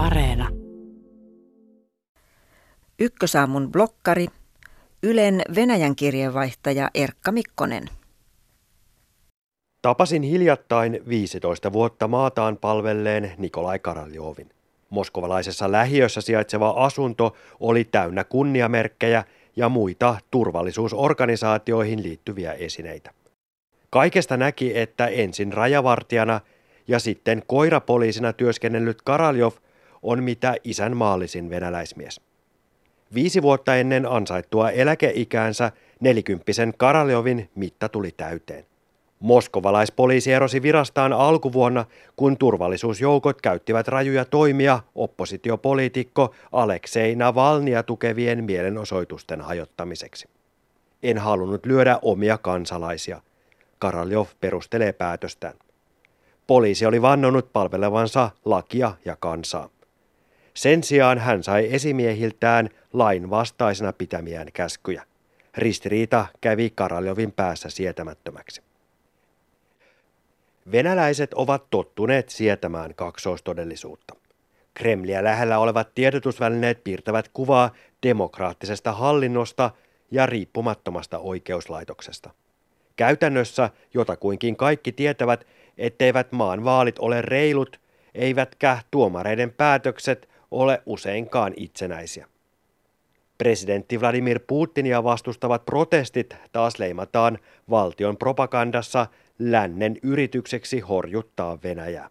Areena. Ykkösaamun blokkari, Ylen Venäjän kirjeenvaihtaja Erkka Mikkonen. Tapasin hiljattain 15 vuotta maataan palvelleen Nikolai Karaljovin. Moskovalaisessa lähiössä sijaitseva asunto oli täynnä kunniamerkkejä ja muita turvallisuusorganisaatioihin liittyviä esineitä. Kaikesta näki, että ensin rajavartijana ja sitten koirapoliisina työskennellyt Karaljov on mitä isänmaallisin venäläismies. Viisi vuotta ennen ansaittua eläkeikäänsä nelikymppisen Karaljovin mitta tuli täyteen. Moskovalaispoliisi erosi virastaan alkuvuonna, kun turvallisuusjoukot käyttivät rajuja toimia oppositiopoliitikko Aleksei Navalnia tukevien mielenosoitusten hajottamiseksi. En halunnut lyödä omia kansalaisia. Karaljov perustelee päätöstään. Poliisi oli vannonut palvelevansa lakia ja kansaa. Sen sijaan hän sai esimiehiltään lain vastaisena pitämiään käskyjä. Ristiriita kävi Karaljovin päässä sietämättömäksi. Venäläiset ovat tottuneet sietämään kaksoistodellisuutta. Kremliä lähellä olevat tiedotusvälineet piirtävät kuvaa demokraattisesta hallinnosta ja riippumattomasta oikeuslaitoksesta. Käytännössä jotakuinkin kaikki tietävät, etteivät maan vaalit ole reilut, eivätkä tuomareiden päätökset ole useinkaan itsenäisiä. Presidentti Vladimir Putinia vastustavat protestit taas leimataan valtion propagandassa lännen yritykseksi horjuttaa Venäjää.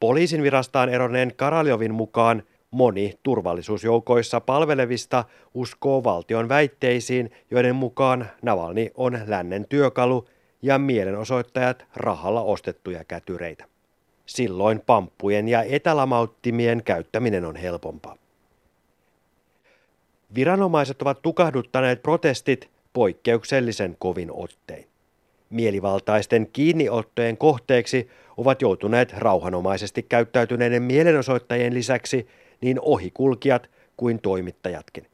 Poliisin virastaan eronneen Karaljovin mukaan moni turvallisuusjoukoissa palvelevista uskoo valtion väitteisiin, joiden mukaan Navalni on lännen työkalu ja mielenosoittajat rahalla ostettuja kätyreitä. Silloin pamppujen ja etälamauttimien käyttäminen on helpompaa. Viranomaiset ovat tukahduttaneet protestit poikkeuksellisen kovin ottein. Mielivaltaisten kiinniottojen kohteeksi ovat joutuneet rauhanomaisesti käyttäytyneiden mielenosoittajien lisäksi niin ohikulkijat kuin toimittajatkin.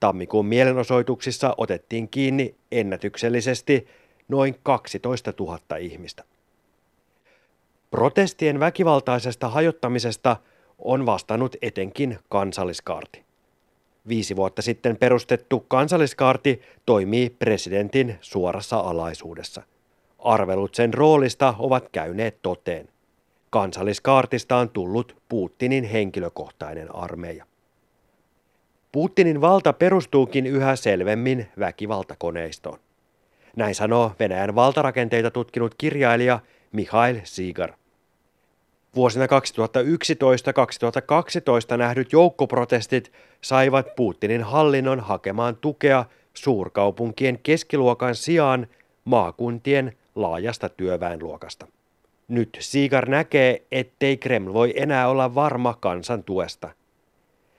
Tammikuun mielenosoituksissa otettiin kiinni ennätyksellisesti noin 12 000 ihmistä. Protestien väkivaltaisesta hajottamisesta on vastannut etenkin kansalliskaarti. Viisi vuotta sitten perustettu kansalliskaarti toimii presidentin suorassa alaisuudessa. Arvelut sen roolista ovat käyneet toteen. Kansalliskaartista on tullut Putinin henkilökohtainen armeija. Putinin valta perustuukin yhä selvemmin väkivaltakoneistoon. Näin sanoo Venäjän valtarakenteita tutkinut kirjailija Mikhail Sigar. Vuosina 2011-2012 nähdyt joukkoprotestit saivat Putinin hallinnon hakemaan tukea suurkaupunkien keskiluokan sijaan maakuntien laajasta työväenluokasta. Nyt Siigar näkee, ettei Kreml voi enää olla varma kansan tuesta.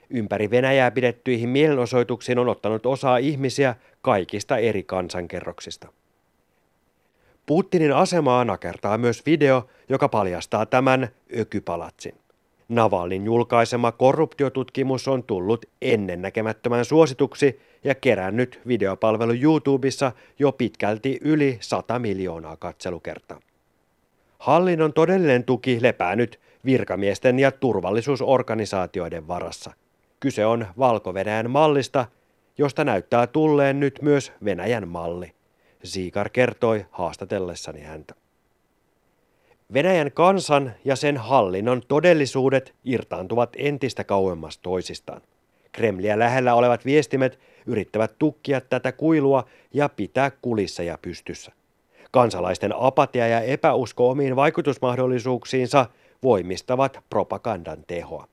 Ympäri Venäjää pidettyihin mielenosoituksiin on ottanut osaa ihmisiä kaikista eri kansankerroksista. Putinin asemaa nakertaa myös video, joka paljastaa tämän ökypalatsin. Navalin julkaisema korruptiotutkimus on tullut ennennäkemättömän suosituksi ja kerännyt videopalvelu YouTubessa jo pitkälti yli 100 miljoonaa katselukertaa. Hallinnon todellinen tuki lepää nyt virkamiesten ja turvallisuusorganisaatioiden varassa. Kyse on valko mallista, josta näyttää tulleen nyt myös Venäjän malli. Siikar kertoi haastatellessani häntä. Venäjän kansan ja sen hallinnon todellisuudet irtaantuvat entistä kauemmas toisistaan. Kremliä lähellä olevat viestimet yrittävät tukkia tätä kuilua ja pitää kulisseja pystyssä. Kansalaisten apatia ja epäusko omiin vaikutusmahdollisuuksiinsa voimistavat propagandan tehoa.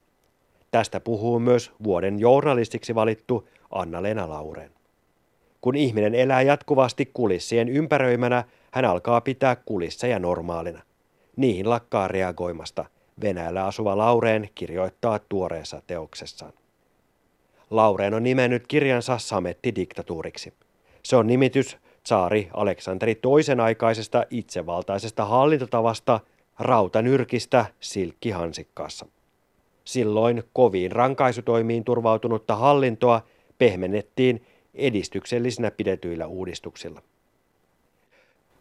Tästä puhuu myös vuoden journalistiksi valittu Anna-Lena Laureen. Kun ihminen elää jatkuvasti kulissien ympäröimänä, hän alkaa pitää kulisseja normaalina. Niihin lakkaa reagoimasta. Venäjällä asuva Laureen kirjoittaa tuoreessa teoksessaan. Laureen on nimennyt kirjansa Sametti-diktatuuriksi. Se on nimitys tsaari Aleksanteri toisen aikaisesta itsevaltaisesta hallintotavasta rautanyrkistä silkkihansikkaassa. Silloin koviin rankaisutoimiin turvautunutta hallintoa pehmennettiin edistyksellisinä pidetyillä uudistuksilla.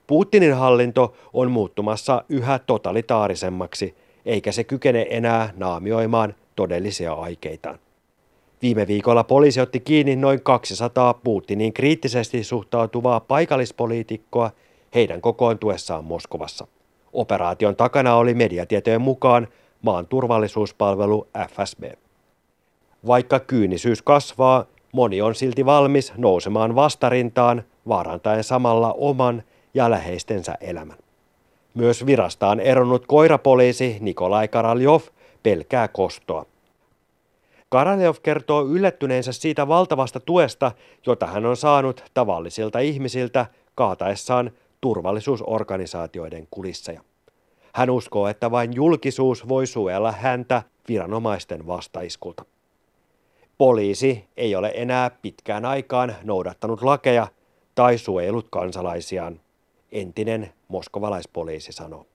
Putinin hallinto on muuttumassa yhä totalitaarisemmaksi, eikä se kykene enää naamioimaan todellisia aikeitaan. Viime viikolla poliisi otti kiinni noin 200 Putinin kriittisesti suhtautuvaa paikallispoliitikkoa heidän kokoontuessaan Moskovassa. Operaation takana oli mediatietojen mukaan maan turvallisuuspalvelu FSB. Vaikka kyynisyys kasvaa, moni on silti valmis nousemaan vastarintaan, vaarantaen samalla oman ja läheistensä elämän. Myös virastaan eronnut koirapoliisi Nikolai Karaljov pelkää kostoa. Karaljov kertoo yllättyneensä siitä valtavasta tuesta, jota hän on saanut tavallisilta ihmisiltä kaataessaan turvallisuusorganisaatioiden kulisseja. Hän uskoo, että vain julkisuus voi suojella häntä viranomaisten vastaiskulta. Poliisi ei ole enää pitkään aikaan noudattanut lakeja tai suojellut kansalaisiaan, entinen moskovalaispoliisi sanoo.